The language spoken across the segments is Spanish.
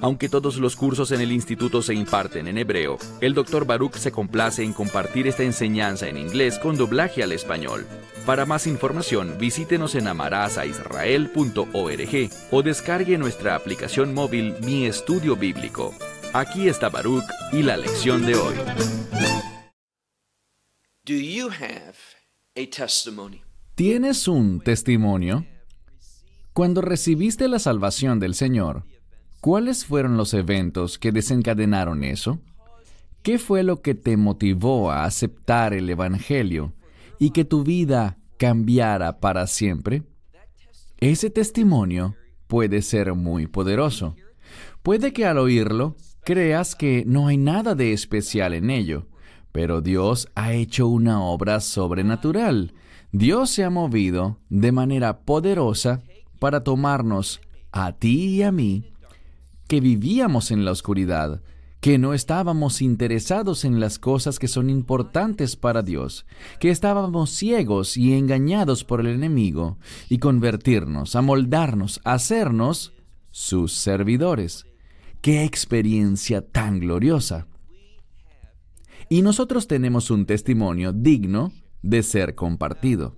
Aunque todos los cursos en el instituto se imparten en hebreo, el Dr. Baruch se complace en compartir esta enseñanza en inglés con doblaje al español. Para más información, visítenos en amarazaisrael.org o descargue nuestra aplicación móvil Mi Estudio Bíblico. Aquí está Baruch y la lección de hoy. ¿Tienes un testimonio? Cuando recibiste la salvación del Señor, ¿Cuáles fueron los eventos que desencadenaron eso? ¿Qué fue lo que te motivó a aceptar el Evangelio y que tu vida cambiara para siempre? Ese testimonio puede ser muy poderoso. Puede que al oírlo creas que no hay nada de especial en ello, pero Dios ha hecho una obra sobrenatural. Dios se ha movido de manera poderosa para tomarnos a ti y a mí que vivíamos en la oscuridad, que no estábamos interesados en las cosas que son importantes para Dios, que estábamos ciegos y engañados por el enemigo, y convertirnos, amoldarnos, hacernos sus servidores. ¡Qué experiencia tan gloriosa! Y nosotros tenemos un testimonio digno de ser compartido.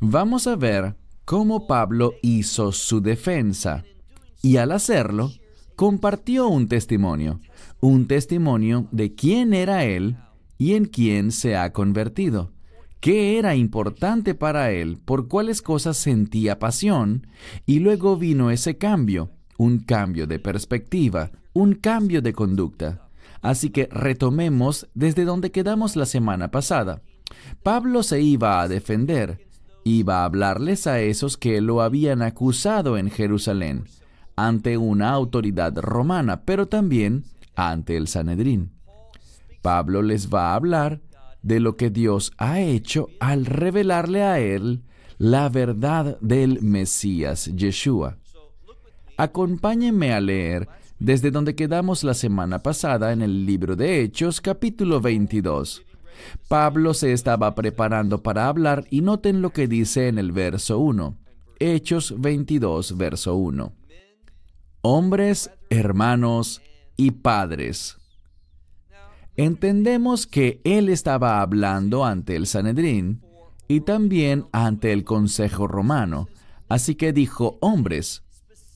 Vamos a ver cómo Pablo hizo su defensa, y al hacerlo, compartió un testimonio, un testimonio de quién era él y en quién se ha convertido, qué era importante para él, por cuáles cosas sentía pasión, y luego vino ese cambio, un cambio de perspectiva, un cambio de conducta. Así que retomemos desde donde quedamos la semana pasada. Pablo se iba a defender, iba a hablarles a esos que lo habían acusado en Jerusalén ante una autoridad romana, pero también ante el Sanedrín. Pablo les va a hablar de lo que Dios ha hecho al revelarle a él la verdad del Mesías Yeshua. Acompáñenme a leer desde donde quedamos la semana pasada en el libro de Hechos capítulo 22. Pablo se estaba preparando para hablar y noten lo que dice en el verso 1. Hechos 22, verso 1 hombres, hermanos y padres. Entendemos que él estaba hablando ante el Sanedrín y también ante el Consejo Romano, así que dijo hombres,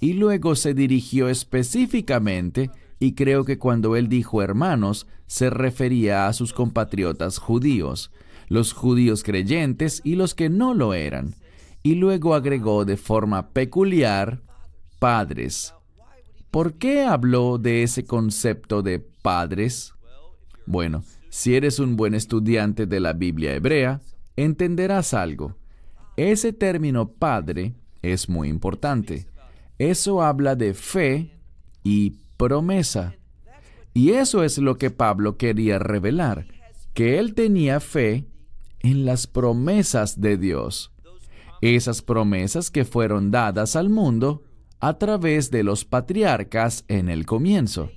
y luego se dirigió específicamente, y creo que cuando él dijo hermanos, se refería a sus compatriotas judíos, los judíos creyentes y los que no lo eran, y luego agregó de forma peculiar padres. ¿Por qué habló de ese concepto de padres? Bueno, si eres un buen estudiante de la Biblia hebrea, entenderás algo. Ese término padre es muy importante. Eso habla de fe y promesa. Y eso es lo que Pablo quería revelar, que él tenía fe en las promesas de Dios. Esas promesas que fueron dadas al mundo a través de los patriarcas en el comienzo.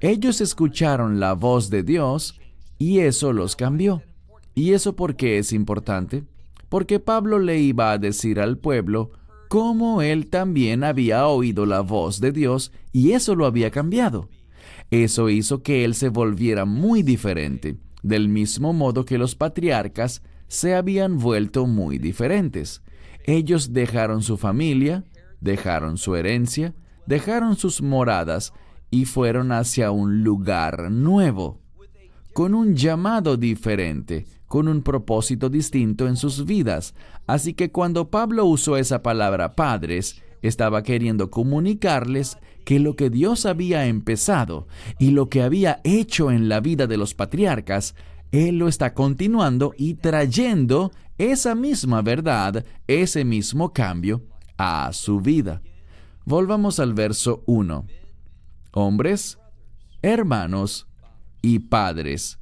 Ellos escucharon la voz de Dios y eso los cambió. ¿Y eso por qué es importante? Porque Pablo le iba a decir al pueblo cómo él también había oído la voz de Dios y eso lo había cambiado. Eso hizo que él se volviera muy diferente, del mismo modo que los patriarcas se habían vuelto muy diferentes. Ellos dejaron su familia, dejaron su herencia, dejaron sus moradas y fueron hacia un lugar nuevo, con un llamado diferente, con un propósito distinto en sus vidas. Así que cuando Pablo usó esa palabra padres, estaba queriendo comunicarles que lo que Dios había empezado y lo que había hecho en la vida de los patriarcas, Él lo está continuando y trayendo esa misma verdad, ese mismo cambio a su vida. Volvamos al verso 1. Hombres, hermanos y padres,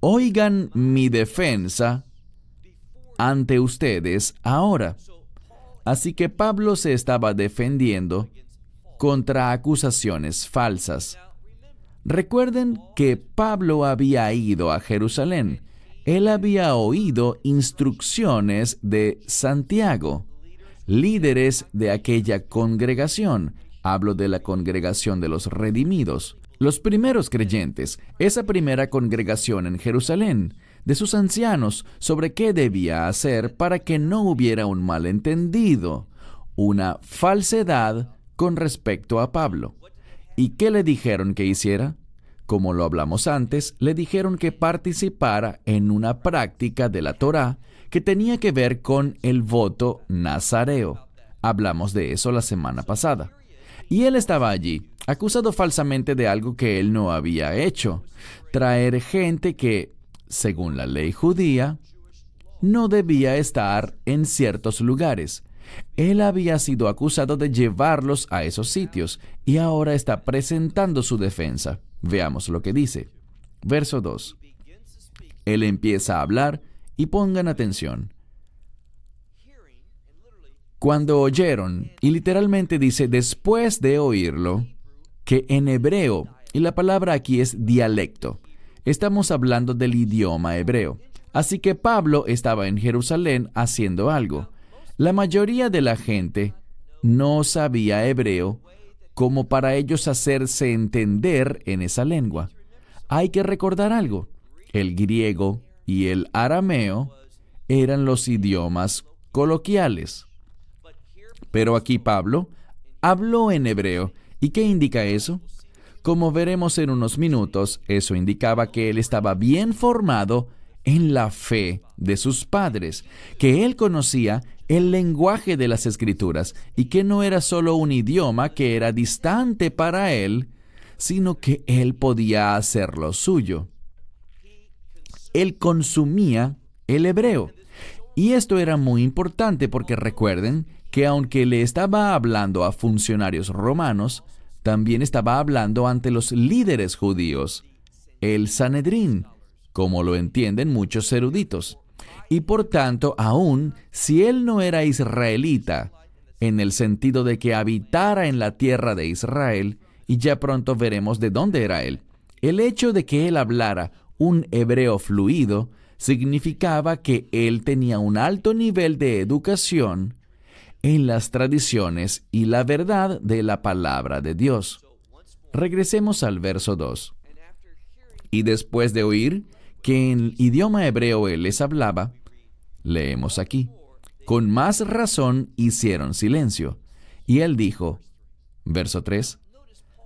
oigan mi defensa ante ustedes ahora. Así que Pablo se estaba defendiendo contra acusaciones falsas. Recuerden que Pablo había ido a Jerusalén. Él había oído instrucciones de Santiago, líderes de aquella congregación. Hablo de la congregación de los redimidos. Los primeros creyentes, esa primera congregación en Jerusalén, de sus ancianos sobre qué debía hacer para que no hubiera un malentendido, una falsedad con respecto a Pablo. ¿Y qué le dijeron que hiciera? Como lo hablamos antes, le dijeron que participara en una práctica de la Torá que tenía que ver con el voto nazareo. Hablamos de eso la semana pasada. Y él estaba allí, acusado falsamente de algo que él no había hecho. Traer gente que, según la ley judía, no debía estar en ciertos lugares. Él había sido acusado de llevarlos a esos sitios y ahora está presentando su defensa. Veamos lo que dice. Verso 2. Él empieza a hablar y pongan atención. Cuando oyeron, y literalmente dice después de oírlo, que en hebreo, y la palabra aquí es dialecto, estamos hablando del idioma hebreo. Así que Pablo estaba en Jerusalén haciendo algo. La mayoría de la gente no sabía hebreo como para ellos hacerse entender en esa lengua. Hay que recordar algo. El griego y el arameo eran los idiomas coloquiales. Pero aquí Pablo habló en hebreo. ¿Y qué indica eso? Como veremos en unos minutos, eso indicaba que él estaba bien formado en la fe de sus padres, que él conocía el lenguaje de las escrituras y que no era solo un idioma que era distante para él, sino que él podía hacerlo suyo. Él consumía el hebreo. Y esto era muy importante porque recuerden que aunque le estaba hablando a funcionarios romanos, también estaba hablando ante los líderes judíos, el Sanedrín, como lo entienden muchos eruditos. Y por tanto, aún si él no era israelita, en el sentido de que habitara en la tierra de Israel, y ya pronto veremos de dónde era él, el hecho de que él hablara un hebreo fluido significaba que él tenía un alto nivel de educación en las tradiciones y la verdad de la palabra de Dios. Regresemos al verso 2. Y después de oír que en idioma hebreo él les hablaba, leemos aquí, con más razón hicieron silencio. Y él dijo, verso 3,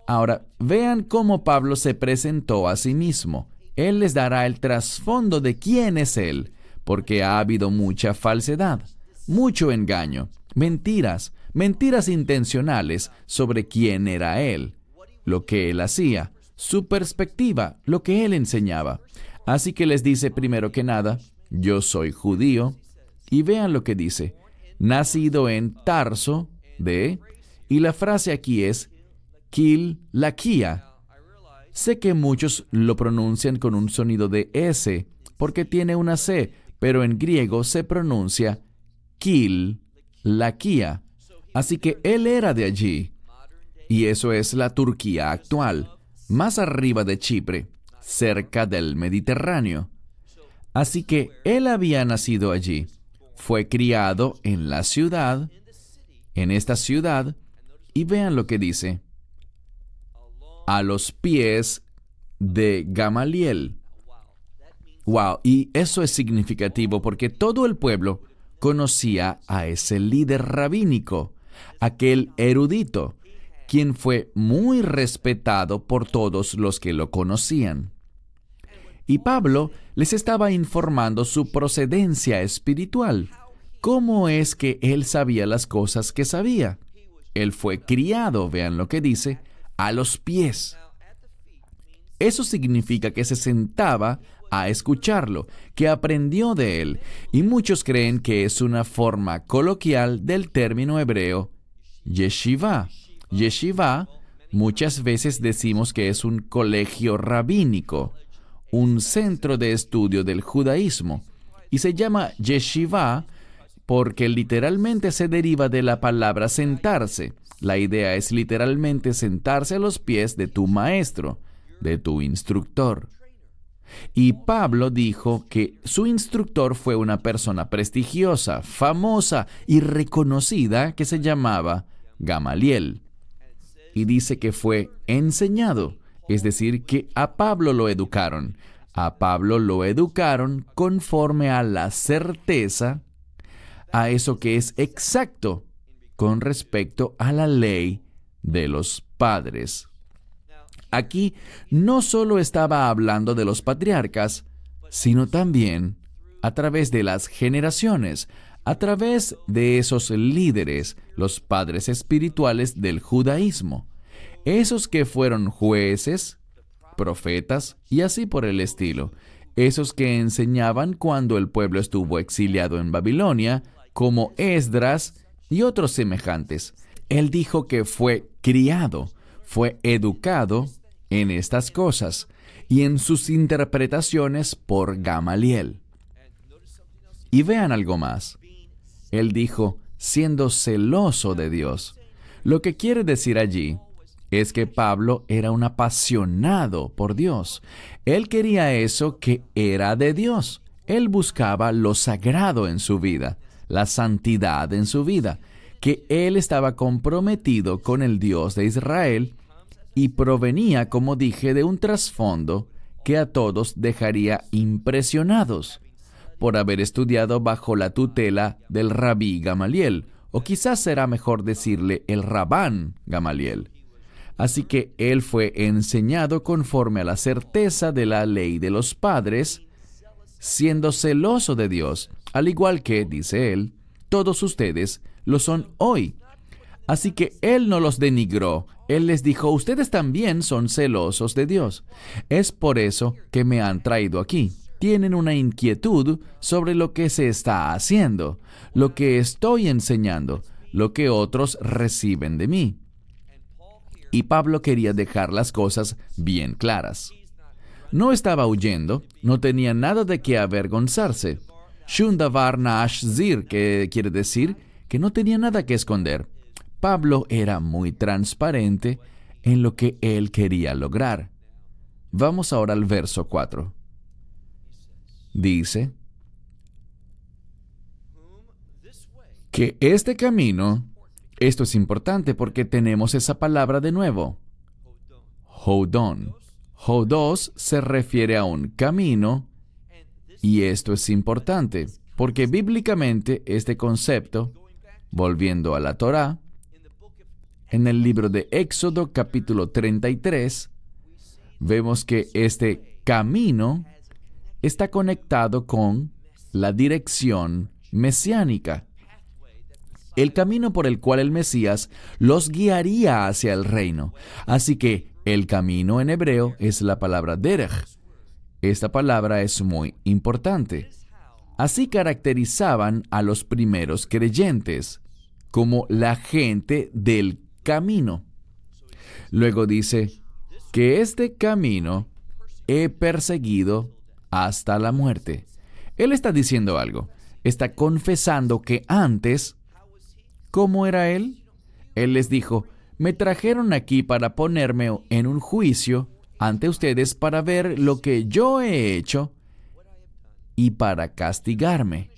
Ahora, vean cómo Pablo se presentó a sí mismo. Él les dará el trasfondo de quién es Él, porque ha habido mucha falsedad, mucho engaño, mentiras, mentiras intencionales sobre quién era Él, lo que Él hacía, su perspectiva, lo que Él enseñaba. Así que les dice primero que nada, yo soy judío, y vean lo que dice, nacido en Tarso de, y la frase aquí es, Kil Lakia. Sé que muchos lo pronuncian con un sonido de S, porque tiene una C, pero en griego se pronuncia Kil Lakia. Así que él era de allí. Y eso es la Turquía actual, más arriba de Chipre cerca del Mediterráneo. Así que él había nacido allí, fue criado en la ciudad, en esta ciudad, y vean lo que dice, a los pies de Gamaliel. Wow, y eso es significativo porque todo el pueblo conocía a ese líder rabínico, aquel erudito, quien fue muy respetado por todos los que lo conocían. Y Pablo les estaba informando su procedencia espiritual. ¿Cómo es que él sabía las cosas que sabía? Él fue criado, vean lo que dice, a los pies. Eso significa que se sentaba a escucharlo, que aprendió de él, y muchos creen que es una forma coloquial del término hebreo yeshiva. Yeshiva muchas veces decimos que es un colegio rabínico un centro de estudio del judaísmo y se llama yeshiva porque literalmente se deriva de la palabra sentarse. La idea es literalmente sentarse a los pies de tu maestro, de tu instructor. Y Pablo dijo que su instructor fue una persona prestigiosa, famosa y reconocida que se llamaba Gamaliel. Y dice que fue enseñado, es decir, que a Pablo lo educaron. A Pablo lo educaron conforme a la certeza a eso que es exacto con respecto a la ley de los padres. Aquí no solo estaba hablando de los patriarcas, sino también a través de las generaciones, a través de esos líderes, los padres espirituales del judaísmo, esos que fueron jueces, profetas y así por el estilo, esos que enseñaban cuando el pueblo estuvo exiliado en Babilonia, como Esdras y otros semejantes. Él dijo que fue criado, fue educado en estas cosas y en sus interpretaciones por Gamaliel. Y vean algo más. Él dijo, siendo celoso de Dios. Lo que quiere decir allí es que Pablo era un apasionado por Dios. Él quería eso que era de Dios. Él buscaba lo sagrado en su vida la santidad en su vida, que él estaba comprometido con el Dios de Israel y provenía, como dije, de un trasfondo que a todos dejaría impresionados por haber estudiado bajo la tutela del rabí Gamaliel, o quizás será mejor decirle el rabán Gamaliel. Así que él fue enseñado conforme a la certeza de la ley de los padres, siendo celoso de Dios al igual que, dice él, todos ustedes lo son hoy. Así que él no los denigró, él les dijo, ustedes también son celosos de Dios. Es por eso que me han traído aquí. Tienen una inquietud sobre lo que se está haciendo, lo que estoy enseñando, lo que otros reciben de mí. Y Pablo quería dejar las cosas bien claras. No estaba huyendo, no tenía nada de qué avergonzarse. Shundavar Nash Zir, que quiere decir que no tenía nada que esconder. Pablo era muy transparente en lo que él quería lograr. Vamos ahora al verso 4. Dice que este camino, esto es importante porque tenemos esa palabra de nuevo, Hodon. Hodos se refiere a un camino y esto es importante, porque bíblicamente este concepto, volviendo a la Torá, en el libro de Éxodo capítulo 33, vemos que este camino está conectado con la dirección mesiánica, el camino por el cual el Mesías los guiaría hacia el reino. Así que el camino en hebreo es la palabra derech, esta palabra es muy importante. Así caracterizaban a los primeros creyentes como la gente del camino. Luego dice que este camino he perseguido hasta la muerte. Él está diciendo algo. Está confesando que antes, ¿cómo era él? Él les dijo, me trajeron aquí para ponerme en un juicio ante ustedes para ver lo que yo he hecho y para castigarme,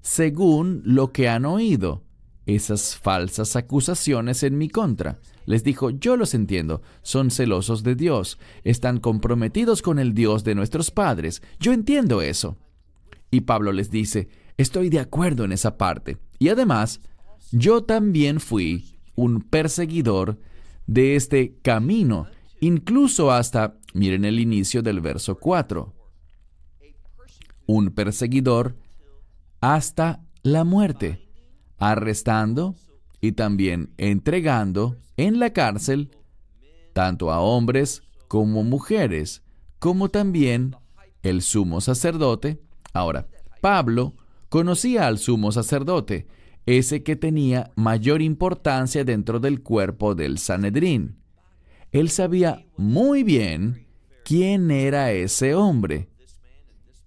según lo que han oído, esas falsas acusaciones en mi contra. Les dijo, yo los entiendo, son celosos de Dios, están comprometidos con el Dios de nuestros padres, yo entiendo eso. Y Pablo les dice, estoy de acuerdo en esa parte. Y además, yo también fui un perseguidor de este camino incluso hasta, miren el inicio del verso 4, un perseguidor hasta la muerte, arrestando y también entregando en la cárcel tanto a hombres como mujeres, como también el sumo sacerdote. Ahora, Pablo conocía al sumo sacerdote, ese que tenía mayor importancia dentro del cuerpo del Sanedrín. Él sabía muy bien quién era ese hombre.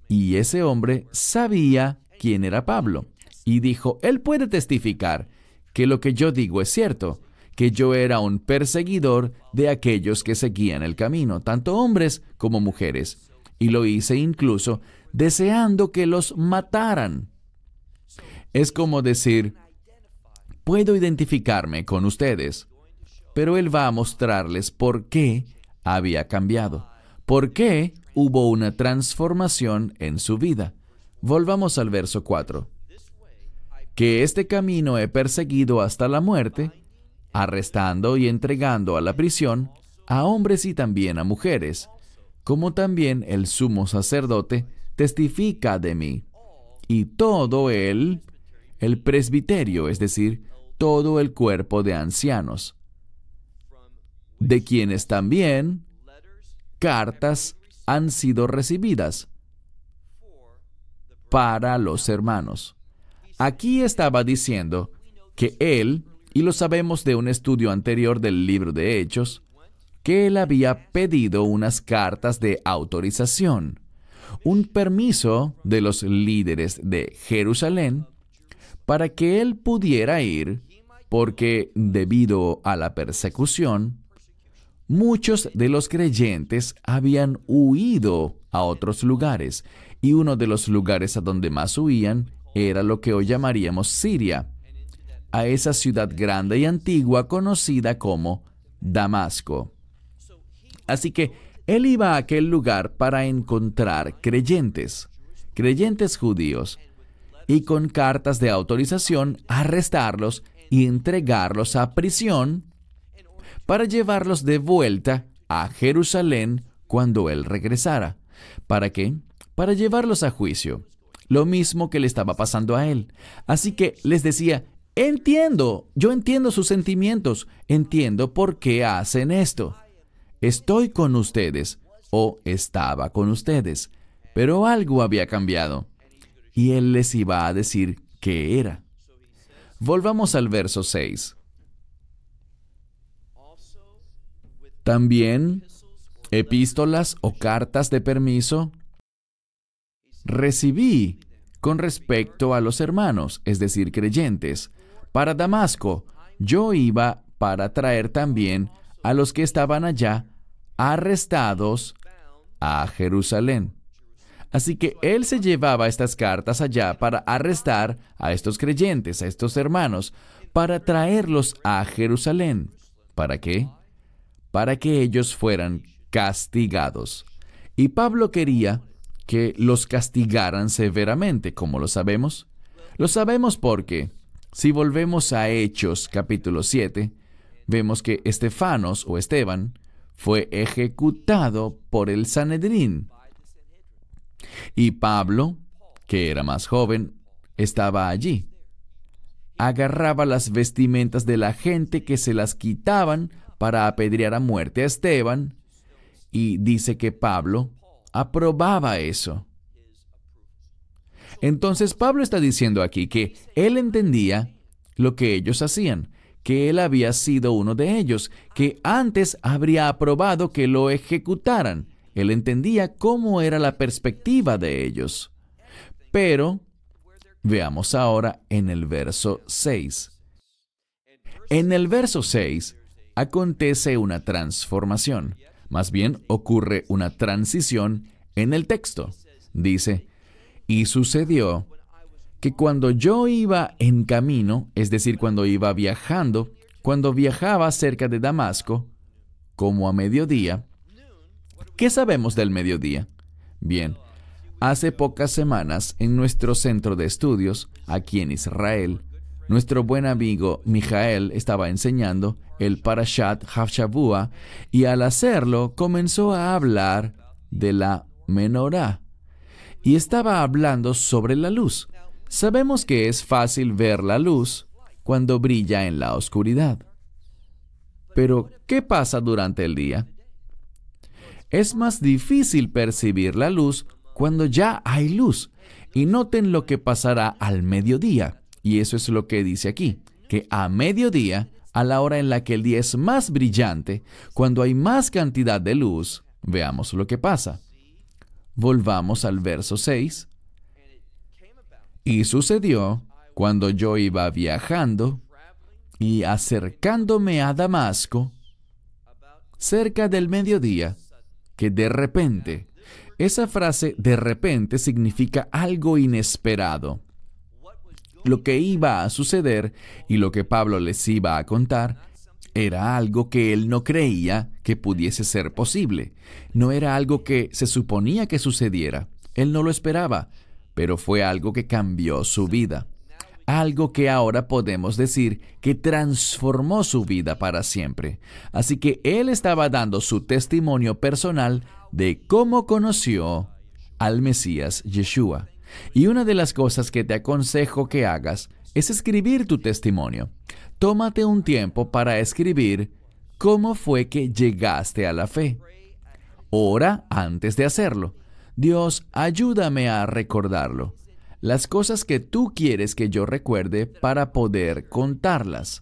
Y ese hombre sabía quién era Pablo. y dijo, Él puede testificar que lo que yo digo es cierto, que yo era un perseguidor de aquellos que seguían el camino, tanto hombres como mujeres, y lo hice incluso deseando que los mataran. Es como decir, puedo identificarme con ustedes, pero Él va a mostrarles por qué había cambiado, por qué hubo una transformación en su vida. Volvamos al verso 4. Que este camino he perseguido hasta la muerte, arrestando y entregando a la prisión a hombres y también a mujeres, como también el sumo sacerdote testifica de mí. Y todo el, el presbiterio, es decir, todo el cuerpo de ancianos, de quienes también cartas han sido recibidas para los hermanos. Aquí estaba diciendo que él y lo sabemos de un estudio anterior del libro de Hechos, que él había pedido unas cartas de autorización, un permiso de los líderes de Jerusalén para que él pudiera ir, porque debido a la persecución, muchos de los creyentes habían huido a otros lugares, y uno de los lugares a donde más huían era lo que hoy llamaríamos Siria, a esa ciudad grande y antigua conocida como Damasco. Así que él iba a aquel lugar para encontrar creyentes, creyentes judíos, y con cartas de autorización arrestarlos y entregarlos a prisión para llevarlos de vuelta a Jerusalén cuando él regresara. ¿Para qué? Para llevarlos a juicio. Lo mismo que le estaba pasando a él. Así que les decía, Entiendo, yo entiendo sus sentimientos, entiendo por qué hacen esto. Estoy con ustedes o estaba con ustedes, pero algo había cambiado. Y él les iba a decir qué era. Volvamos al verso 6. También epístolas o cartas de permiso recibí con respecto a los hermanos, es decir, creyentes, para Damasco. Yo iba para traer también a los que estaban allá arrestados a Jerusalén. Así que él se llevaba estas cartas allá para arrestar a estos creyentes, a estos hermanos, para traerlos a Jerusalén. ¿Para qué? Para que ellos fueran castigados. Y Pablo quería que los castigaran severamente, como lo sabemos. Lo sabemos porque si volvemos a Hechos capítulo 7, vemos que Estefanos o Esteban fue ejecutado por el Sanedrín. Y Pablo, que era más joven, estaba allí. Agarraba las vestimentas de la gente que se las quitaban para apedrear a muerte a Esteban, y dice que Pablo aprobaba eso. Entonces Pablo está diciendo aquí que él entendía lo que ellos hacían, que él había sido uno de ellos, que antes habría aprobado que lo ejecutaran. Él entendía cómo era la perspectiva de ellos. Pero veamos ahora en el verso 6. En el verso 6 acontece una transformación, más bien ocurre una transición en el texto. Dice, y sucedió que cuando yo iba en camino, es decir, cuando iba viajando, cuando viajaba cerca de Damasco, como a mediodía, ¿qué sabemos del mediodía? Bien, hace pocas semanas en nuestro centro de estudios, aquí en Israel, nuestro buen amigo Mijael estaba enseñando el Parashat Havshavua y al hacerlo comenzó a hablar de la menorá y estaba hablando sobre la luz. Sabemos que es fácil ver la luz cuando brilla en la oscuridad. Pero, ¿qué pasa durante el día? Es más difícil percibir la luz cuando ya hay luz. Y noten lo que pasará al mediodía. Y eso es lo que dice aquí, que a mediodía, a la hora en la que el día es más brillante, cuando hay más cantidad de luz, veamos lo que pasa. Volvamos al verso 6. Y sucedió cuando yo iba viajando y acercándome a Damasco, cerca del mediodía, que de repente, esa frase de repente significa algo inesperado. Lo que iba a suceder y lo que Pablo les iba a contar era algo que él no creía que pudiese ser posible. No era algo que se suponía que sucediera. Él no lo esperaba, pero fue algo que cambió su vida. Algo que ahora podemos decir que transformó su vida para siempre. Así que él estaba dando su testimonio personal de cómo conoció al Mesías Yeshua. Y una de las cosas que te aconsejo que hagas es escribir tu testimonio tómate un tiempo para escribir cómo fue que llegaste a la fe. Ora antes de hacerlo. Dios, ayúdame a recordarlo. Las cosas que tú quieres que yo recuerde para poder contarlas.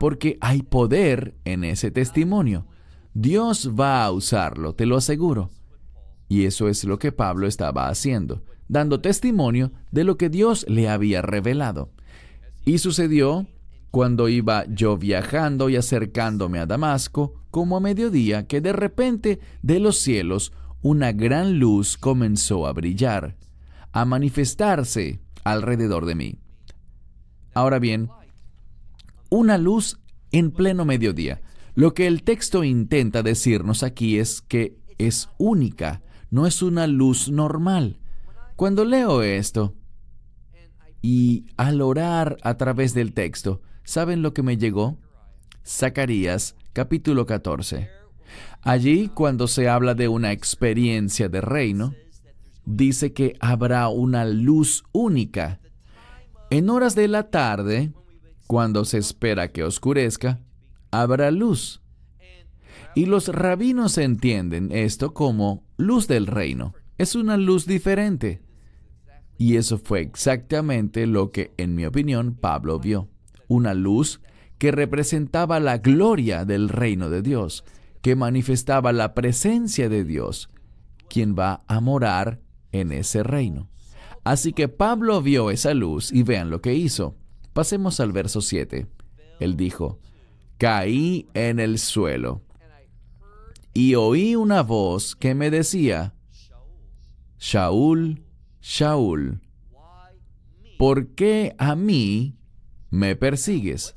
Porque hay poder en ese testimonio. Dios va a usarlo, te lo aseguro. Y eso es lo que Pablo estaba haciendo, dando testimonio de lo que Dios le había revelado. Y sucedió cuando iba yo viajando y acercándome a Damasco, como a mediodía, que de repente de los cielos una gran luz comenzó a brillar, a manifestarse alrededor de mí. Ahora bien, una luz en pleno mediodía. Lo que el texto intenta decirnos aquí es que es única, no es una luz normal. Cuando leo esto, y al orar a través del texto, ¿Saben lo que me llegó? Zacarías capítulo 14. Allí, cuando se habla de una experiencia de reino, dice que habrá una luz única. En horas de la tarde, cuando se espera que oscurezca, habrá luz. Y los rabinos entienden esto como luz del reino. Es una luz diferente. Y eso fue exactamente lo que, en mi opinión, Pablo vio una luz que representaba la gloria del reino de Dios, que manifestaba la presencia de Dios, quien va a morar en ese reino. Así que Pablo vio esa luz y vean lo que hizo. Pasemos al verso 7. Él dijo, caí en el suelo y oí una voz que me decía, Shaul, Shaul, ¿por qué a mí me persigues.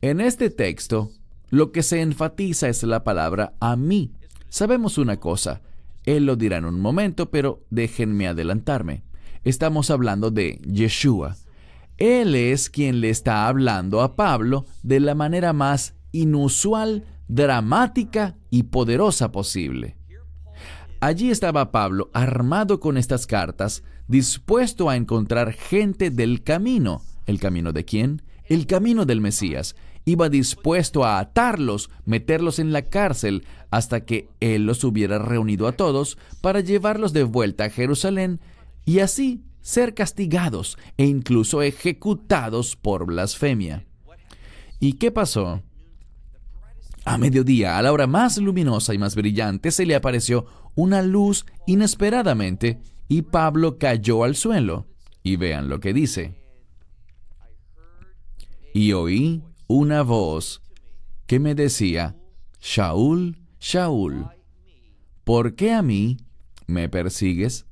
En este texto, lo que se enfatiza es la palabra a mí. Sabemos una cosa, él lo dirá en un momento, pero déjenme adelantarme. Estamos hablando de Yeshua. Él es quien le está hablando a Pablo de la manera más inusual, dramática y poderosa posible. Allí estaba Pablo armado con estas cartas, dispuesto a encontrar gente del camino, ¿El camino de quién? El camino del Mesías. Iba dispuesto a atarlos, meterlos en la cárcel, hasta que Él los hubiera reunido a todos para llevarlos de vuelta a Jerusalén y así ser castigados e incluso ejecutados por blasfemia. ¿Y qué pasó? A mediodía, a la hora más luminosa y más brillante, se le apareció una luz inesperadamente y Pablo cayó al suelo. Y vean lo que dice y oí una voz que me decía, Shaul, Shaul, ¿por qué a mí me persigues?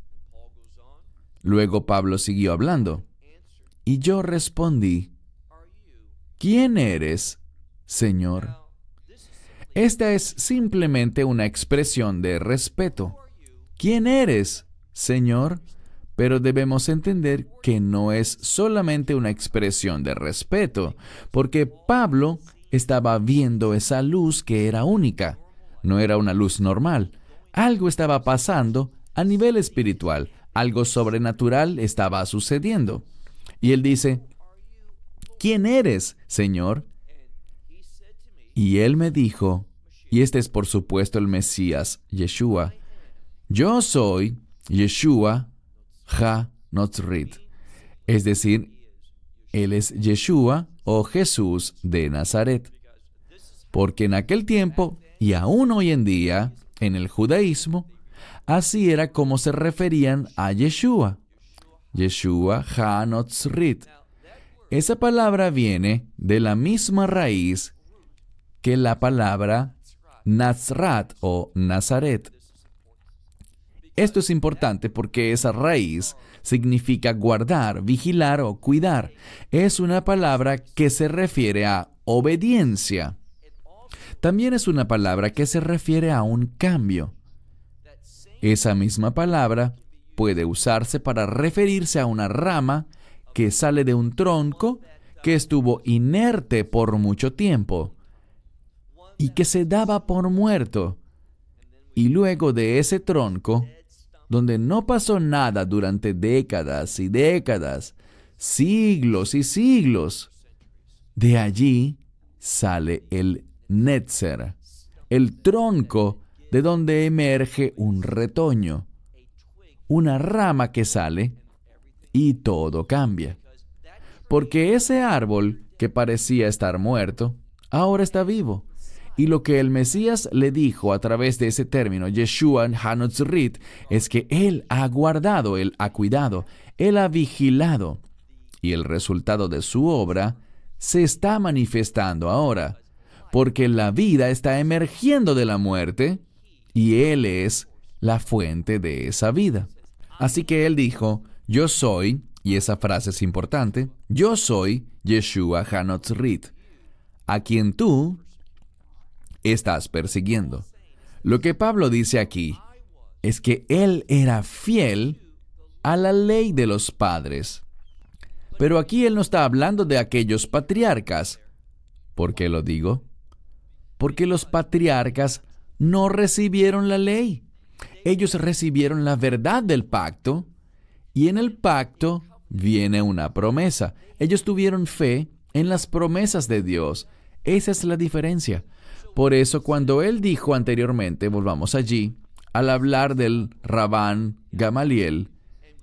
Luego Pablo siguió hablando, y yo respondí, ¿quién eres, Señor? Esta es simplemente una expresión de respeto. ¿Quién eres, Señor? Pero debemos entender que no es solamente una expresión de respeto, porque Pablo estaba viendo esa luz que era única, no era una luz normal. Algo estaba pasando a nivel espiritual, algo sobrenatural estaba sucediendo. Y él dice, ¿quién eres, Señor? Y él me dijo, y este es por supuesto el Mesías, Yeshua, yo soy Yeshua, Ha Notzrit. Es decir, Él es Yeshua o Jesús de Nazaret. Porque en aquel tiempo, y aún hoy en día, en el judaísmo, así era como se referían a Yeshua. Yeshua Ha Notzrit. Esa palabra viene de la misma raíz que la palabra Nazrat o Nazaret. Esto es importante porque esa raíz significa guardar, vigilar o cuidar. Es una palabra que se refiere a obediencia. También es una palabra que se refiere a un cambio. Esa misma palabra puede usarse para referirse a una rama que sale de un tronco que estuvo inerte por mucho tiempo y que se daba por muerto. Y luego de ese tronco, donde no pasó nada durante décadas y décadas, siglos y siglos, de allí sale el Netzer, el tronco de donde emerge un retoño, una rama que sale y todo cambia. Porque ese árbol que parecía estar muerto, ahora está vivo y lo que el Mesías le dijo a través de ese término, Yeshua Hanotzrit, es que Él ha guardado, Él ha cuidado, Él ha vigilado. Y el resultado de su obra se está manifestando ahora, porque la vida está emergiendo de la muerte y Él es la fuente de esa vida. Así que Él dijo, yo soy, y esa frase es importante, yo soy Yeshua Hanotzrit, a quien tú estás persiguiendo. Lo que Pablo dice aquí es que él era fiel a la ley de los padres. Pero aquí él no está hablando de aquellos patriarcas. ¿Por qué lo digo? Porque los patriarcas no recibieron la ley. Ellos recibieron la verdad del pacto y en el pacto viene una promesa. Ellos tuvieron fe en las promesas de Dios. Esa es la diferencia. Por eso cuando él dijo anteriormente, volvamos allí, al hablar del Rabán Gamaliel,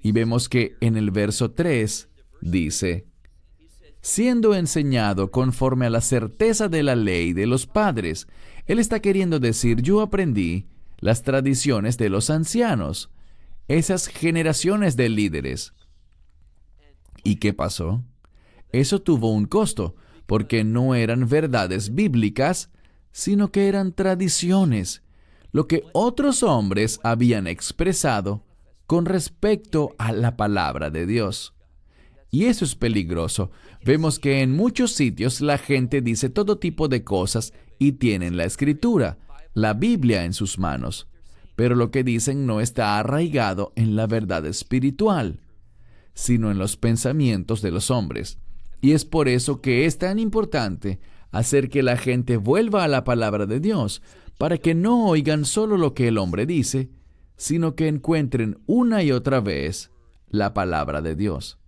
y vemos que en el verso 3 dice, siendo enseñado conforme a la certeza de la ley de los padres, él está queriendo decir, yo aprendí las tradiciones de los ancianos, esas generaciones de líderes. ¿Y qué pasó? Eso tuvo un costo, porque no eran verdades bíblicas, sino que eran tradiciones, lo que otros hombres habían expresado con respecto a la palabra de Dios. Y eso es peligroso. Vemos que en muchos sitios la gente dice todo tipo de cosas y tienen la escritura, la Biblia en sus manos, pero lo que dicen no está arraigado en la verdad espiritual, sino en los pensamientos de los hombres. Y es por eso que es tan importante hacer que la gente vuelva a la palabra de Dios, para que no oigan solo lo que el hombre dice, sino que encuentren una y otra vez la palabra de Dios.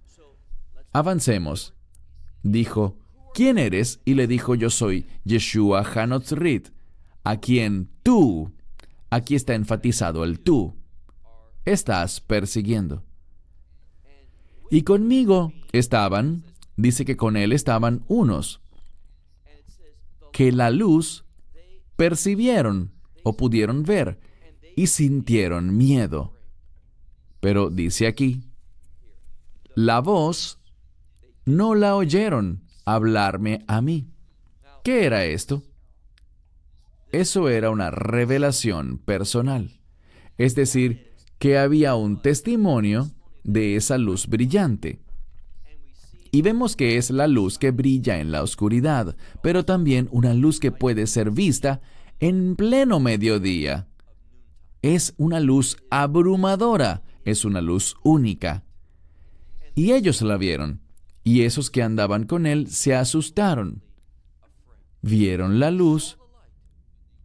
Avancemos. Dijo, ¿quién eres? Y le dijo, yo soy Yeshua Hanotzrit, a quien tú, aquí está enfatizado el tú, estás persiguiendo. Y conmigo estaban, dice que con él estaban unos que la luz percibieron o pudieron ver y sintieron miedo. Pero dice aquí, la voz no la oyeron hablarme a mí. ¿Qué era esto? Eso era una revelación personal. Es decir, que había un testimonio de esa luz brillante. Y vemos que es la luz que brilla en la oscuridad, pero también una luz que puede ser vista en pleno mediodía. Es una luz abrumadora, es una luz única. Y ellos la vieron, y esos que andaban con él se asustaron. Vieron la luz,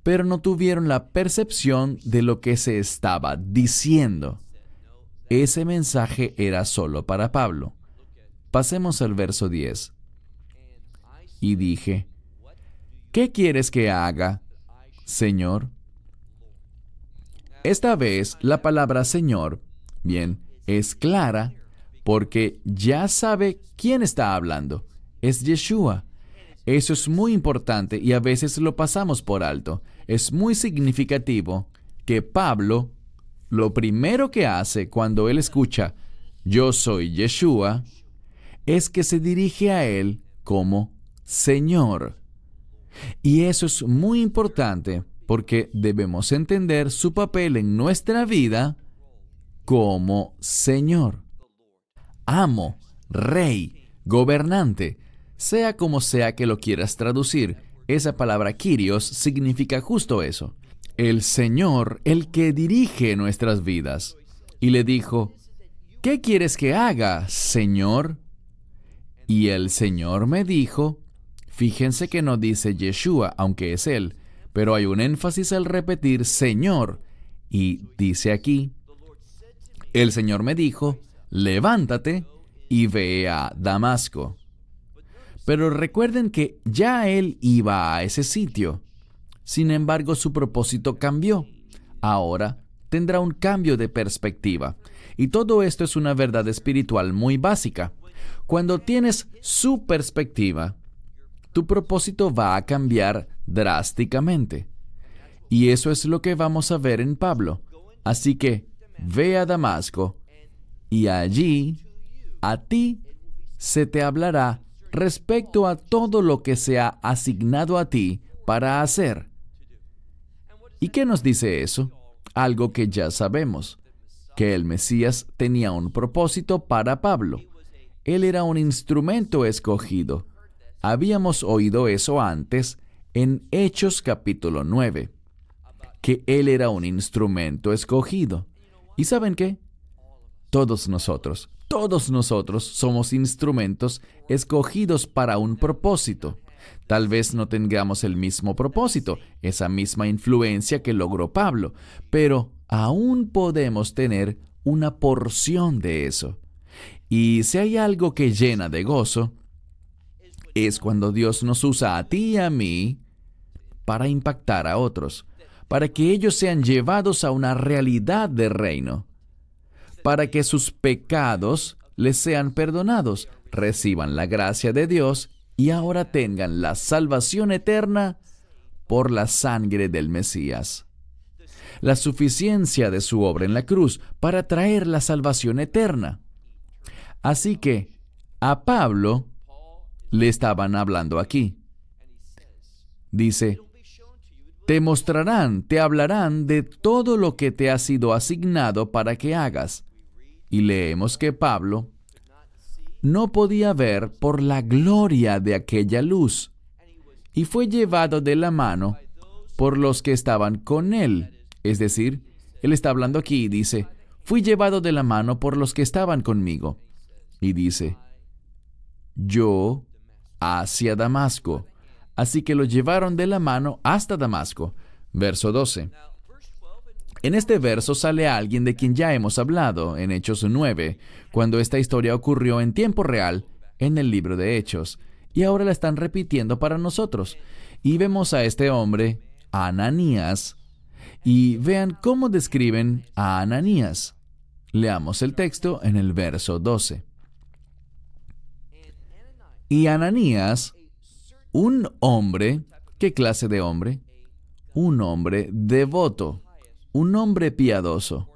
pero no tuvieron la percepción de lo que se estaba diciendo. Ese mensaje era solo para Pablo. Pasemos al verso 10. Y dije, ¿qué quieres que haga, Señor? Esta vez la palabra Señor, bien, es clara porque ya sabe quién está hablando. Es Yeshua. Eso es muy importante y a veces lo pasamos por alto. Es muy significativo que Pablo, lo primero que hace cuando él escucha, yo soy Yeshua, es que se dirige a Él como Señor. Y eso es muy importante porque debemos entender su papel en nuestra vida como Señor. Amo, Rey, gobernante, sea como sea que lo quieras traducir, esa palabra Kyrios significa justo eso. El Señor, el que dirige nuestras vidas. Y le dijo, ¿qué quieres que haga, Señor? Y el Señor me dijo, fíjense que no dice Yeshua, aunque es Él, pero hay un énfasis al repetir Señor. Y dice aquí, el Señor me dijo, levántate y ve a Damasco. Pero recuerden que ya Él iba a ese sitio. Sin embargo, su propósito cambió. Ahora tendrá un cambio de perspectiva. Y todo esto es una verdad espiritual muy básica. Cuando tienes su perspectiva, tu propósito va a cambiar drásticamente. Y eso es lo que vamos a ver en Pablo. Así que ve a Damasco y allí a ti se te hablará respecto a todo lo que se ha asignado a ti para hacer. ¿Y qué nos dice eso? Algo que ya sabemos, que el Mesías tenía un propósito para Pablo. Él era un instrumento escogido. Habíamos oído eso antes en Hechos capítulo 9, que Él era un instrumento escogido. ¿Y saben qué? Todos nosotros, todos nosotros somos instrumentos escogidos para un propósito. Tal vez no tengamos el mismo propósito, esa misma influencia que logró Pablo, pero aún podemos tener una porción de eso. Y si hay algo que llena de gozo, es cuando Dios nos usa a ti y a mí para impactar a otros, para que ellos sean llevados a una realidad de reino, para que sus pecados les sean perdonados, reciban la gracia de Dios y ahora tengan la salvación eterna por la sangre del Mesías. La suficiencia de su obra en la cruz para traer la salvación eterna. Así que a Pablo le estaban hablando aquí. Dice, te mostrarán, te hablarán de todo lo que te ha sido asignado para que hagas. Y leemos que Pablo no podía ver por la gloria de aquella luz, y fue llevado de la mano por los que estaban con él. Es decir, él está hablando aquí y dice, fui llevado de la mano por los que estaban conmigo. Y dice, yo hacia Damasco. Así que lo llevaron de la mano hasta Damasco. Verso 12. En este verso sale alguien de quien ya hemos hablado en Hechos 9, cuando esta historia ocurrió en tiempo real en el libro de Hechos, y ahora la están repitiendo para nosotros. Y vemos a este hombre, Ananías, y vean cómo describen a Ananías. Leamos el texto en el verso 12. Y Ananías, un hombre, ¿qué clase de hombre? Un hombre devoto un hombre piadoso.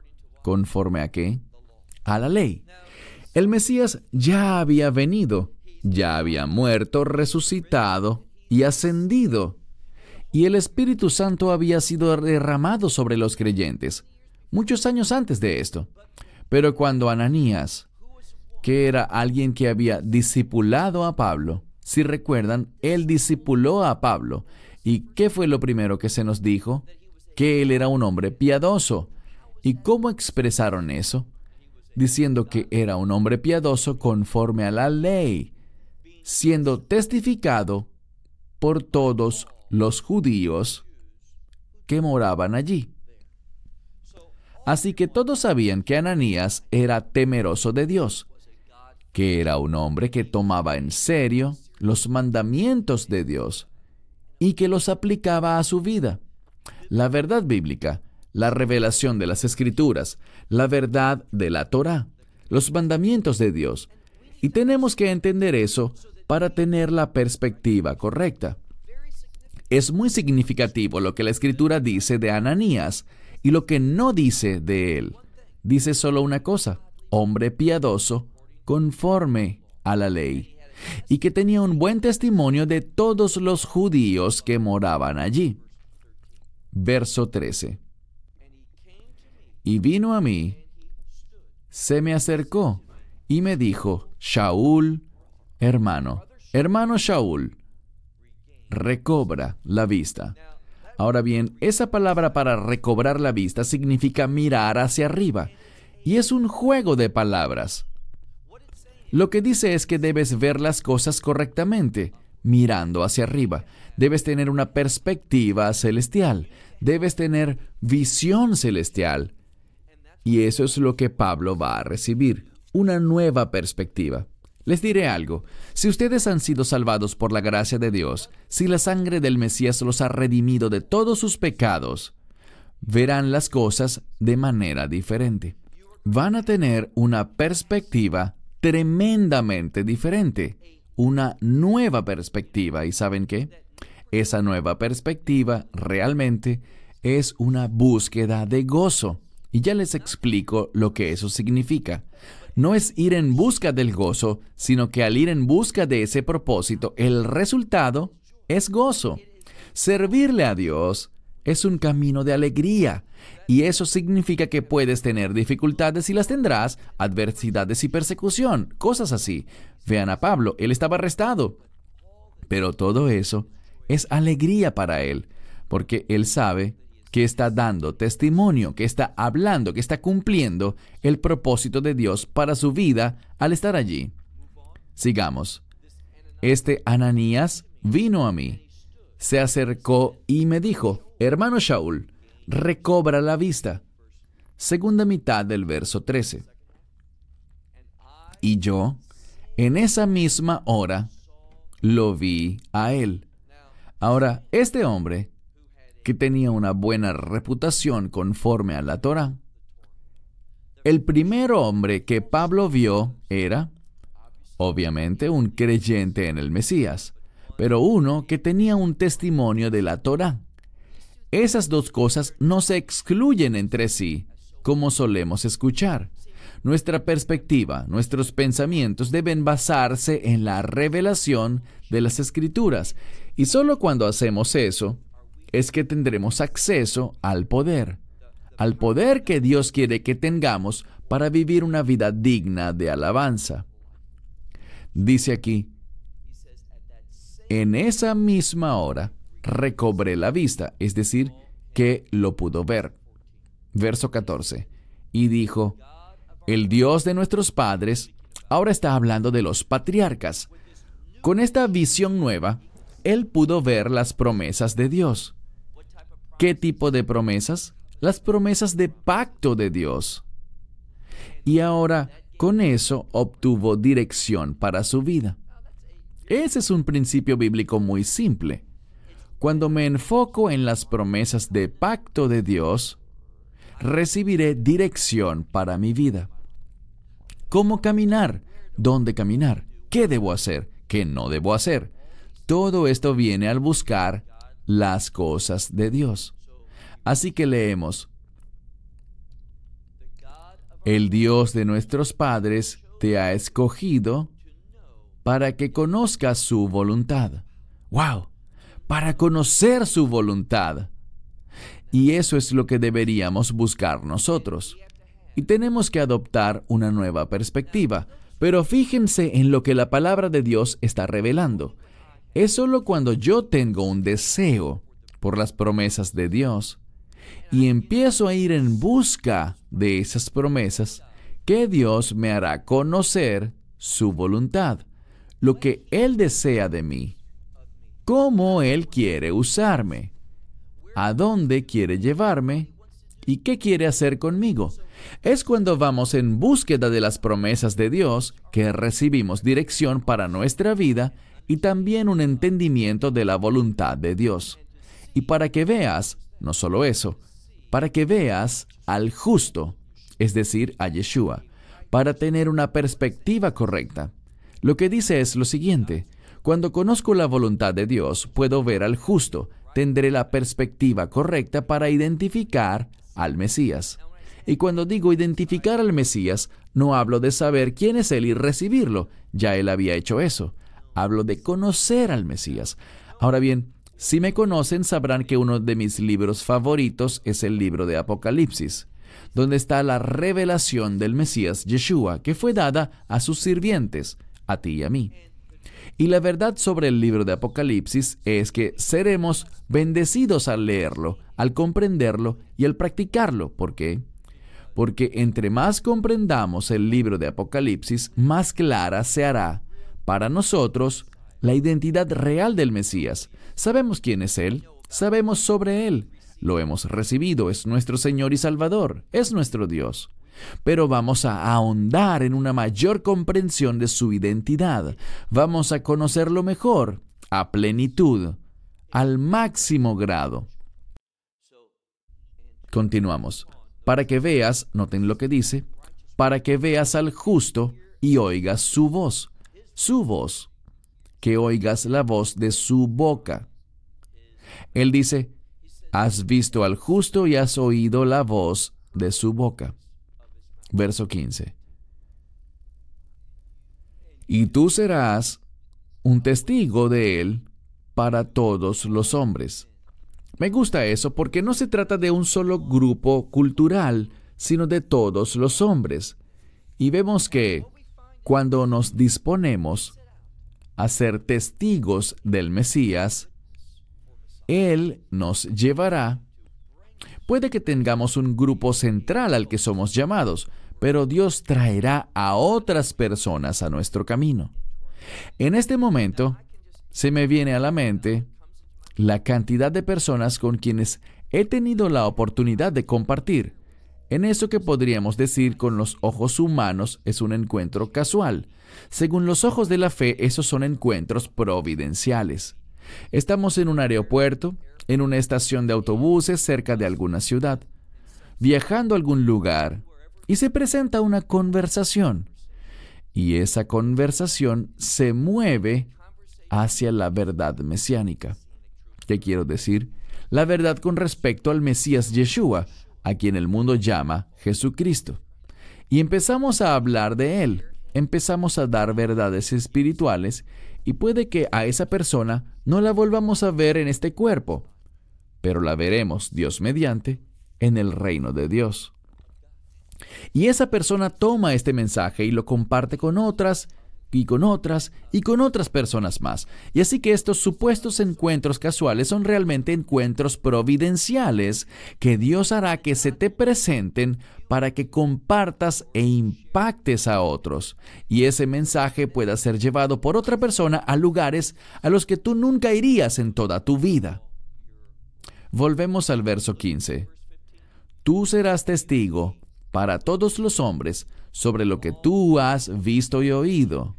¿Conforme a qué? A la ley. El Mesías ya había venido, ya había muerto, resucitado y ascendido. Y el Espíritu Santo había sido derramado sobre los creyentes, muchos años antes de esto. Pero cuando Ananías, que era alguien que había discipulado a Pablo, si recuerdan, él discipuló a Pablo. ¿Y qué fue lo primero que se nos dijo? que él era un hombre piadoso. ¿Y cómo expresaron eso? Diciendo que era un hombre piadoso conforme a la ley, siendo testificado por todos los judíos que moraban allí. Así que todos sabían que Ananías era temeroso de Dios, que era un hombre que tomaba en serio los mandamientos de Dios y que los aplicaba a su vida la verdad bíblica, la revelación de las escrituras, la verdad de la Torah, los mandamientos de Dios. Y tenemos que entender eso para tener la perspectiva correcta. Es muy significativo lo que la escritura dice de Ananías y lo que no dice de él. Dice solo una cosa, hombre piadoso conforme a la ley y que tenía un buen testimonio de todos los judíos que moraban allí. Verso 13. Y vino a mí, se me acercó y me dijo, Shaul, hermano, hermano Shaul, recobra la vista. Ahora bien, esa palabra para recobrar la vista significa mirar hacia arriba, y es un juego de palabras. Lo que dice es que debes ver las cosas correctamente, mirando hacia arriba. Debes tener una perspectiva celestial, debes tener visión celestial. Y eso es lo que Pablo va a recibir, una nueva perspectiva. Les diré algo, si ustedes han sido salvados por la gracia de Dios, si la sangre del Mesías los ha redimido de todos sus pecados, verán las cosas de manera diferente. Van a tener una perspectiva tremendamente diferente, una nueva perspectiva. ¿Y saben qué? Esa nueva perspectiva realmente es una búsqueda de gozo. Y ya les explico lo que eso significa no es ir en busca del gozo, sino que al ir en busca de ese propósito, el resultado es gozo. Servirle a Dios es un camino de alegría. Y eso significa que puedes tener dificultades y las tendrás, adversidades y persecución, cosas así. Vean a Pablo, él estaba arrestado. Pero todo eso es alegría para él, porque él sabe que está dando testimonio, que está hablando, que está cumpliendo el propósito de Dios para su vida al estar allí. Sigamos. Este Ananías vino a mí, se acercó y me dijo, hermano Shaul, recobra la vista. Segunda mitad del verso 13. Y yo, en esa misma hora, lo vi a él. Ahora, este hombre que tenía una buena reputación conforme a la Torah. El primer hombre que Pablo vio era, obviamente, un creyente en el Mesías, pero uno que tenía un testimonio de la Torah. Esas dos cosas no se excluyen entre sí, como solemos escuchar. Nuestra perspectiva, nuestros pensamientos deben basarse en la revelación de las escrituras, y solo cuando hacemos eso, es que tendremos acceso al poder, al poder que Dios quiere que tengamos para vivir una vida digna de alabanza. Dice aquí, en esa misma hora recobré la vista, es decir, que lo pudo ver. Verso 14. Y dijo, el Dios de nuestros padres, ahora está hablando de los patriarcas. Con esta visión nueva, él pudo ver las promesas de Dios. ¿Qué tipo de promesas? Las promesas de pacto de Dios. Y ahora con eso obtuvo dirección para su vida. Ese es un principio bíblico muy simple. Cuando me enfoco en las promesas de pacto de Dios, recibiré dirección para mi vida. ¿Cómo caminar? ¿Dónde caminar? ¿Qué debo hacer? ¿Qué no debo hacer? Todo esto viene al buscar las cosas de Dios. Así que leemos, el Dios de nuestros padres te ha escogido para que conozcas su voluntad. ¡Wow! Para conocer su voluntad. Y eso es lo que deberíamos buscar nosotros. Y tenemos que adoptar una nueva perspectiva. Pero fíjense en lo que la palabra de Dios está revelando. Es solo cuando yo tengo un deseo por las promesas de Dios y empiezo a ir en busca de esas promesas que Dios me hará conocer su voluntad, lo que Él desea de mí, cómo Él quiere usarme, a dónde quiere llevarme y qué quiere hacer conmigo. Es cuando vamos en búsqueda de las promesas de Dios que recibimos dirección para nuestra vida y también un entendimiento de la voluntad de Dios. Y para que veas, no solo eso, para que veas al justo, es decir, a Yeshua, para tener una perspectiva correcta. Lo que dice es lo siguiente, cuando conozco la voluntad de Dios, puedo ver al justo, tendré la perspectiva correcta para identificar al Mesías. Y cuando digo identificar al Mesías, No hablo de saber quién es Él y recibirlo, ya Él había hecho eso. Hablo de conocer al Mesías. Ahora bien, si me conocen sabrán que uno de mis libros favoritos es el libro de Apocalipsis, donde está la revelación del Mesías Yeshua, que fue dada a sus sirvientes, a ti y a mí. Y la verdad sobre el libro de Apocalipsis es que seremos bendecidos al leerlo, al comprenderlo y al practicarlo. ¿Por qué? Porque entre más comprendamos el libro de Apocalipsis, más clara se hará para nosotros la identidad real del Mesías. Sabemos quién es Él, sabemos sobre Él, lo hemos recibido, es nuestro Señor y Salvador, es nuestro Dios. Pero vamos a ahondar en una mayor comprensión de su identidad, vamos a conocerlo mejor, a plenitud, al máximo grado. Continuamos. Para que veas, noten lo que dice, para que veas al justo y oigas su voz, su voz que oigas la voz de su boca. Él dice, has visto al justo y has oído la voz de su boca. Verso 15. Y tú serás un testigo de él para todos los hombres. Me gusta eso porque no se trata de un solo grupo cultural, sino de todos los hombres. Y vemos que cuando nos disponemos a ser testigos del Mesías, Él nos llevará. Puede que tengamos un grupo central al que somos llamados, pero Dios traerá a otras personas a nuestro camino. En este momento, se me viene a la mente la cantidad de personas con quienes he tenido la oportunidad de compartir. En eso que podríamos decir con los ojos humanos es un encuentro casual, según los ojos de la fe, esos son encuentros providenciales. Estamos en un aeropuerto, en una estación de autobuses cerca de alguna ciudad, viajando a algún lugar, y se presenta una conversación. Y esa conversación se mueve hacia la verdad mesiánica. ¿Qué quiero decir? La verdad con respecto al Mesías Yeshua, a quien el mundo llama Jesucristo. Y empezamos a hablar de él, empezamos a dar verdades espirituales y puede que a esa persona no la volvamos a ver en este cuerpo, pero la veremos, Dios mediante, en el reino de Dios. Y esa persona toma este mensaje y lo comparte con otras y con otras y con otras personas más. Y así que estos supuestos encuentros casuales son realmente encuentros providenciales que Dios hará que se te presenten para que compartas e impactes a otros. Y ese mensaje pueda ser llevado por otra persona a lugares a los que tú nunca irías en toda tu vida. Volvemos al verso 15. Tú serás testigo para todos los hombres sobre lo que tú has visto y oído.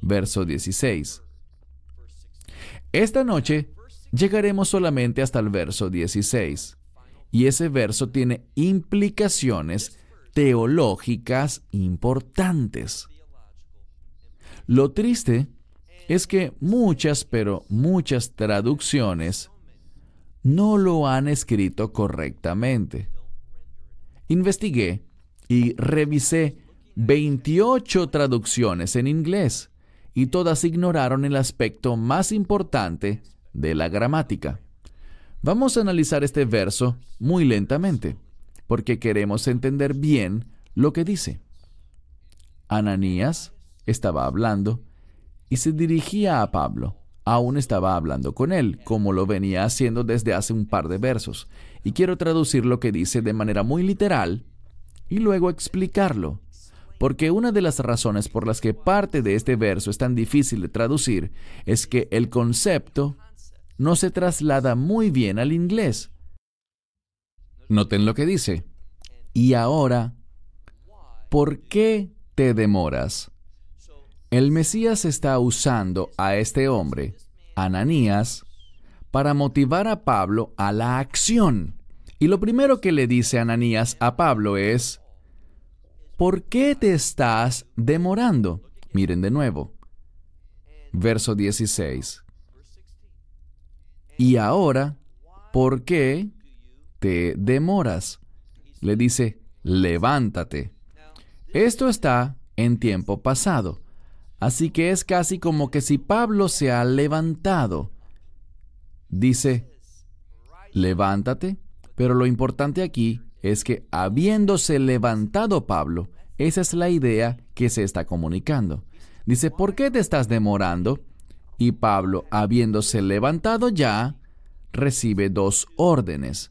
Verso 16. Esta noche llegaremos solamente hasta el verso 16, y ese verso tiene implicaciones teológicas importantes. Lo triste es que muchas, pero muchas traducciones no lo han escrito correctamente. Investigué y revisé 28 traducciones en inglés y todas ignoraron el aspecto más importante de la gramática. Vamos a analizar este verso muy lentamente, porque queremos entender bien lo que dice. Ananías estaba hablando y se dirigía a Pablo. Aún estaba hablando con él, como lo venía haciendo desde hace un par de versos. Y quiero traducir lo que dice de manera muy literal y luego explicarlo. Porque una de las razones por las que parte de este verso es tan difícil de traducir es que el concepto no se traslada muy bien al inglés. Noten lo que dice. Y ahora, ¿por qué te demoras? El Mesías está usando a este hombre, Ananías, para motivar a Pablo a la acción. Y lo primero que le dice Ananías a Pablo es, ¿por qué te estás demorando? Miren de nuevo. Verso 16. Y ahora, ¿por qué te demoras? Le dice, levántate. Esto está en tiempo pasado. Así que es casi como que si Pablo se ha levantado. Dice, levántate, pero lo importante aquí es que habiéndose levantado Pablo, esa es la idea que se está comunicando. Dice, ¿por qué te estás demorando? Y Pablo, habiéndose levantado ya, recibe dos órdenes.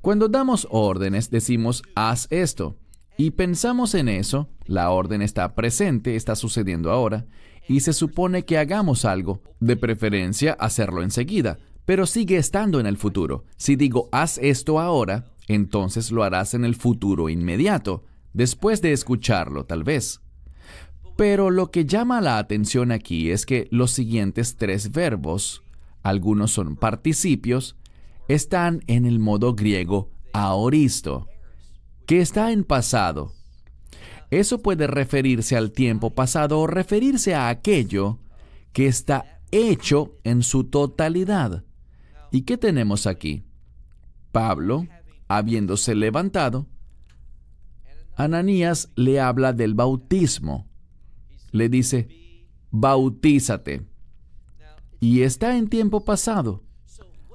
Cuando damos órdenes, decimos, haz esto. Y pensamos en eso, la orden está presente, está sucediendo ahora, y se supone que hagamos algo, de preferencia hacerlo enseguida, pero sigue estando en el futuro. Si digo, haz esto ahora, entonces lo harás en el futuro inmediato, después de escucharlo tal vez. Pero lo que llama la atención aquí es que los siguientes tres verbos, algunos son participios, están en el modo griego aoristo, que está en pasado. Eso puede referirse al tiempo pasado o referirse a aquello que está hecho en su totalidad. ¿Y qué tenemos aquí? Pablo, habiéndose levantado, Ananías le habla del bautismo. Le dice, bautízate. Y está en tiempo pasado.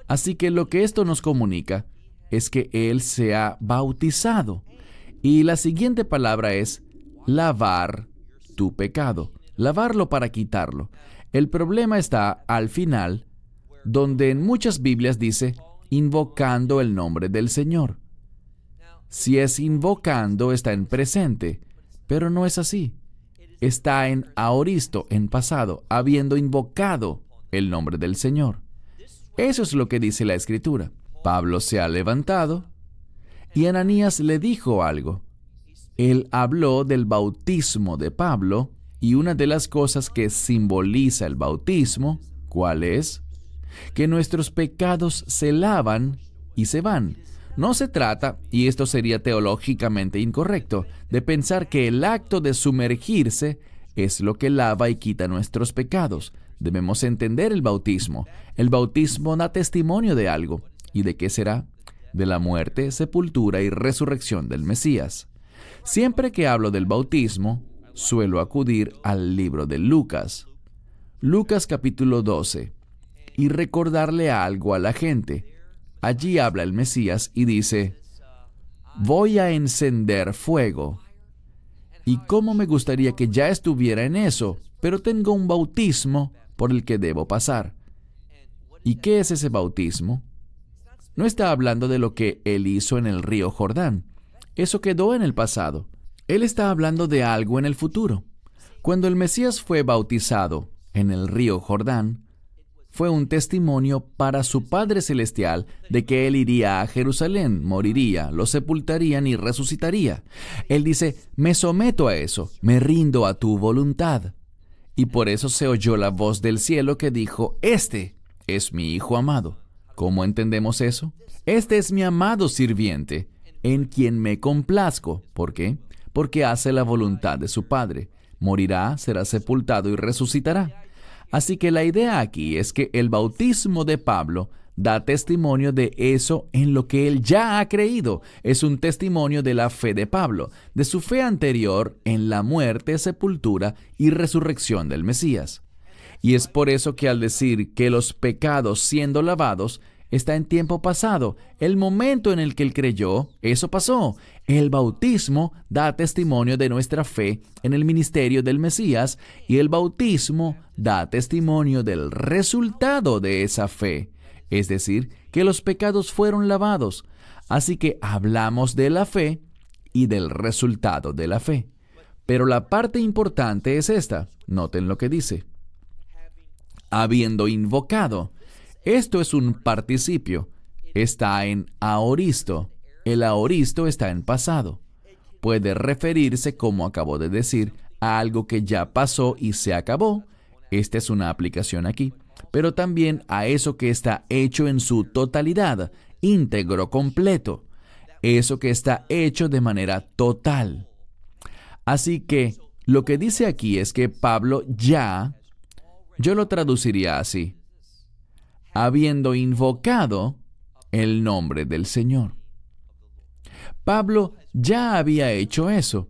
Así que lo que esto nos comunica es que Él se ha bautizado. Y la siguiente palabra es lavar tu pecado. Lavarlo para quitarlo. El problema está al final, donde en muchas Biblias dice invocando el nombre del Señor. Si es invocando, está en presente, pero no es así. Está en aoristo, en pasado, habiendo invocado el nombre del Señor. Eso es lo que dice la Escritura. Pablo se ha levantado y Ananías le dijo algo. Él habló del bautismo de Pablo y una de las cosas que simboliza el bautismo, ¿cuál es? Que nuestros pecados se lavan y se van. No se trata, y esto sería teológicamente incorrecto, de pensar que el acto de sumergirse es lo que lava y quita nuestros pecados. Debemos entender el bautismo. El bautismo da testimonio de algo. ¿Y de qué será? De la muerte, sepultura y resurrección del Mesías. Siempre que hablo del bautismo, suelo acudir al libro de Lucas. Lucas capítulo 12. Y recordarle algo a la gente. Allí habla el Mesías y dice, voy a encender fuego. Y cómo me gustaría que ya estuviera en eso, pero tengo un bautismo por el que debo pasar. ¿Y qué es ese bautismo? No está hablando de lo que él hizo en el río Jordán. Eso quedó en el pasado. Él está hablando de algo en el futuro. Cuando el Mesías fue bautizado en el río Jordán, fue un testimonio para su Padre Celestial de que Él iría a Jerusalén, moriría, lo sepultarían y resucitaría. Él dice, me someto a eso, me rindo a tu voluntad. Y por eso se oyó la voz del cielo que dijo, Este es mi Hijo amado. ¿Cómo entendemos eso? Este es mi amado sirviente, en quien me complazco. ¿Por qué? Porque hace la voluntad de su Padre. Morirá, será sepultado y resucitará. Así que la idea aquí es que el bautismo de Pablo da testimonio de eso en lo que él ya ha creído. Es un testimonio de la fe de Pablo, de su fe anterior en la muerte, sepultura y resurrección del Mesías. Y es por eso que al decir que los pecados siendo lavados, está en tiempo pasado. El momento en el que él creyó, eso pasó. El bautismo da testimonio de nuestra fe en el ministerio del Mesías y el bautismo da testimonio del resultado de esa fe es decir, que los pecados fueron lavados. Así que hablamos de la fe y del resultado de la fe. Pero la parte importante es esta. Noten lo que dice. Habiendo invocado. Esto es un participio. Está en aoristo. El aoristo está en pasado. Puede referirse, como acabo de decir, a algo que ya pasó y se acabó. Esta es una aplicación aquí pero también a eso que está hecho en su totalidad, íntegro, completo, eso que está hecho de manera total. Así que lo que dice aquí es que Pablo ya, yo lo traduciría así, habiendo invocado el nombre del Señor. Pablo ya había hecho eso,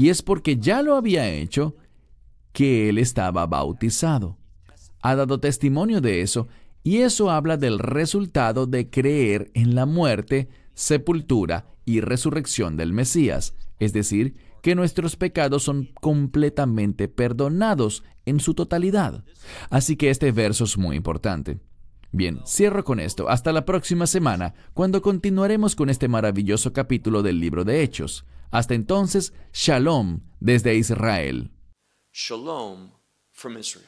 Y es porque ya lo había hecho que él estaba bautizado. Ha dado testimonio de eso y eso habla del resultado de creer en la muerte, sepultura y resurrección del Mesías, es decir, que nuestros pecados son completamente perdonados en su totalidad. Así que este verso es muy importante. Bien, cierro con esto. Hasta la próxima semana, cuando continuaremos con este maravilloso capítulo del libro de Hechos. Hasta entonces, Shalom desde Israel. Shalom Israel.